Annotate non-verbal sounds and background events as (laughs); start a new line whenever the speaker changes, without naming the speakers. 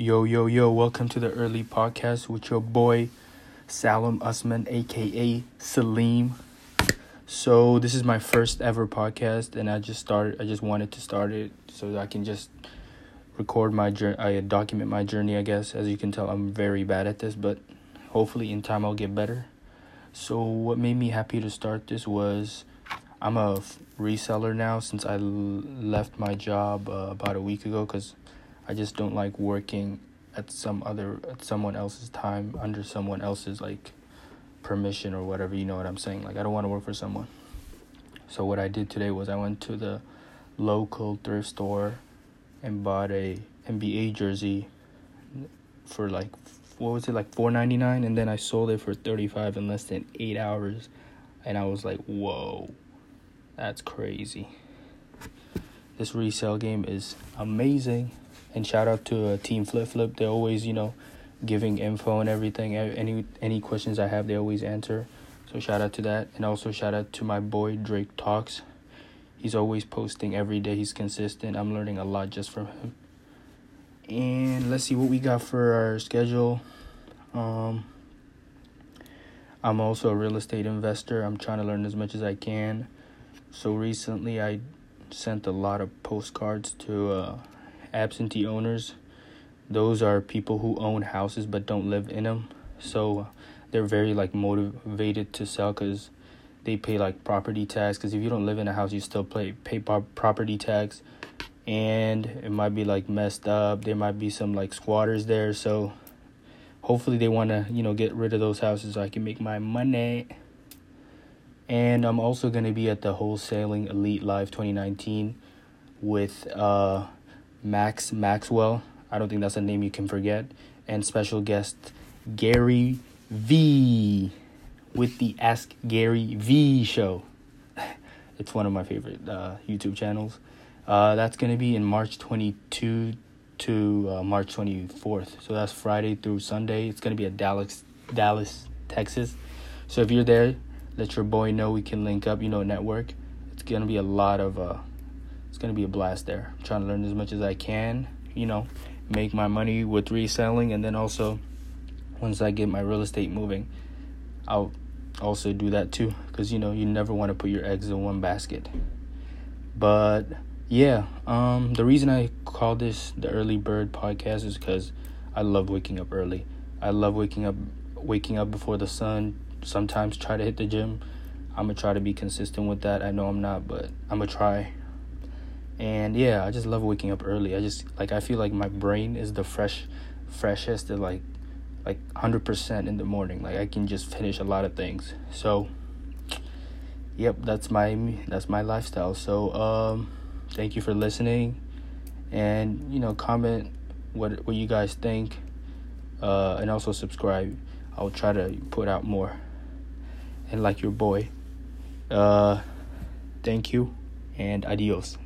Yo, yo, yo, welcome to the early podcast with your boy Salim Usman, aka Salim. So, this is my first ever podcast, and I just started, I just wanted to start it so that I can just record my journey, I document my journey, I guess. As you can tell, I'm very bad at this, but hopefully in time I'll get better. So, what made me happy to start this was I'm a reseller now since I left my job uh, about a week ago because I just don't like working at some other at someone else's time under someone else's like permission or whatever you know what I'm saying? Like I don't want to work for someone. So what I did today was I went to the local thrift store and bought a NBA jersey for like what was it like 4.99 and then I sold it for 35 in less than 8 hours. And I was like whoa that's crazy this resale game is amazing and shout out to uh, Team Flip Flip. They're always, you know, giving info and everything. Any any questions I have, they always answer. So shout out to that, and also shout out to my boy Drake Talks. He's always posting every day. He's consistent. I'm learning a lot just from him. And let's see what we got for our schedule. Um, I'm also a real estate investor. I'm trying to learn as much as I can. So recently, I sent a lot of postcards to uh, absentee owners. Those are people who own houses but don't live in them so they're very like motivated to sell because they pay like property tax. Because if you don't live in a house you still pay pay property tax. And it might be like messed up. There might be some like squatters there. So hopefully they want to you know get rid of those houses so i can make my money and i'm also going to be at the wholesaling elite live 2019 with uh Max Maxwell. I don't think that's a name you can forget. And special guest Gary V with the Ask Gary V show. (laughs) it's one of my favorite uh, YouTube channels. Uh, that's going to be in March 22 to uh, March 24th. So that's Friday through Sunday. It's going to be at Dallas, Dallas, Texas. So if you're there, let your boy know we can link up, you know, network. It's to be a lot of uh, it's gonna be a blast there. I'm trying to learn as much as I can, you know, make my money with reselling, and then also once I get my real estate moving, I'll also do that too, because you know you never want to put your eggs in one basket. But yeah, um, the reason I call this the early bird podcast is because I love waking up early. I love waking up, waking up before the sun. Sometimes try to hit the gym. I'm gonna try to be consistent with that. I know I'm not, but I'm gonna try. And yeah i just love waking up early. I just like i feel like my brain is the fresh freshest and like like 100% in the morning. Like i can just finish a lot of things. So yep that's my that's my lifestyle. So um thank you for listening. And you know comment what what you guys think. Uh and also subscribe. I'll try to put out more and like your boy. Uh thank you and adios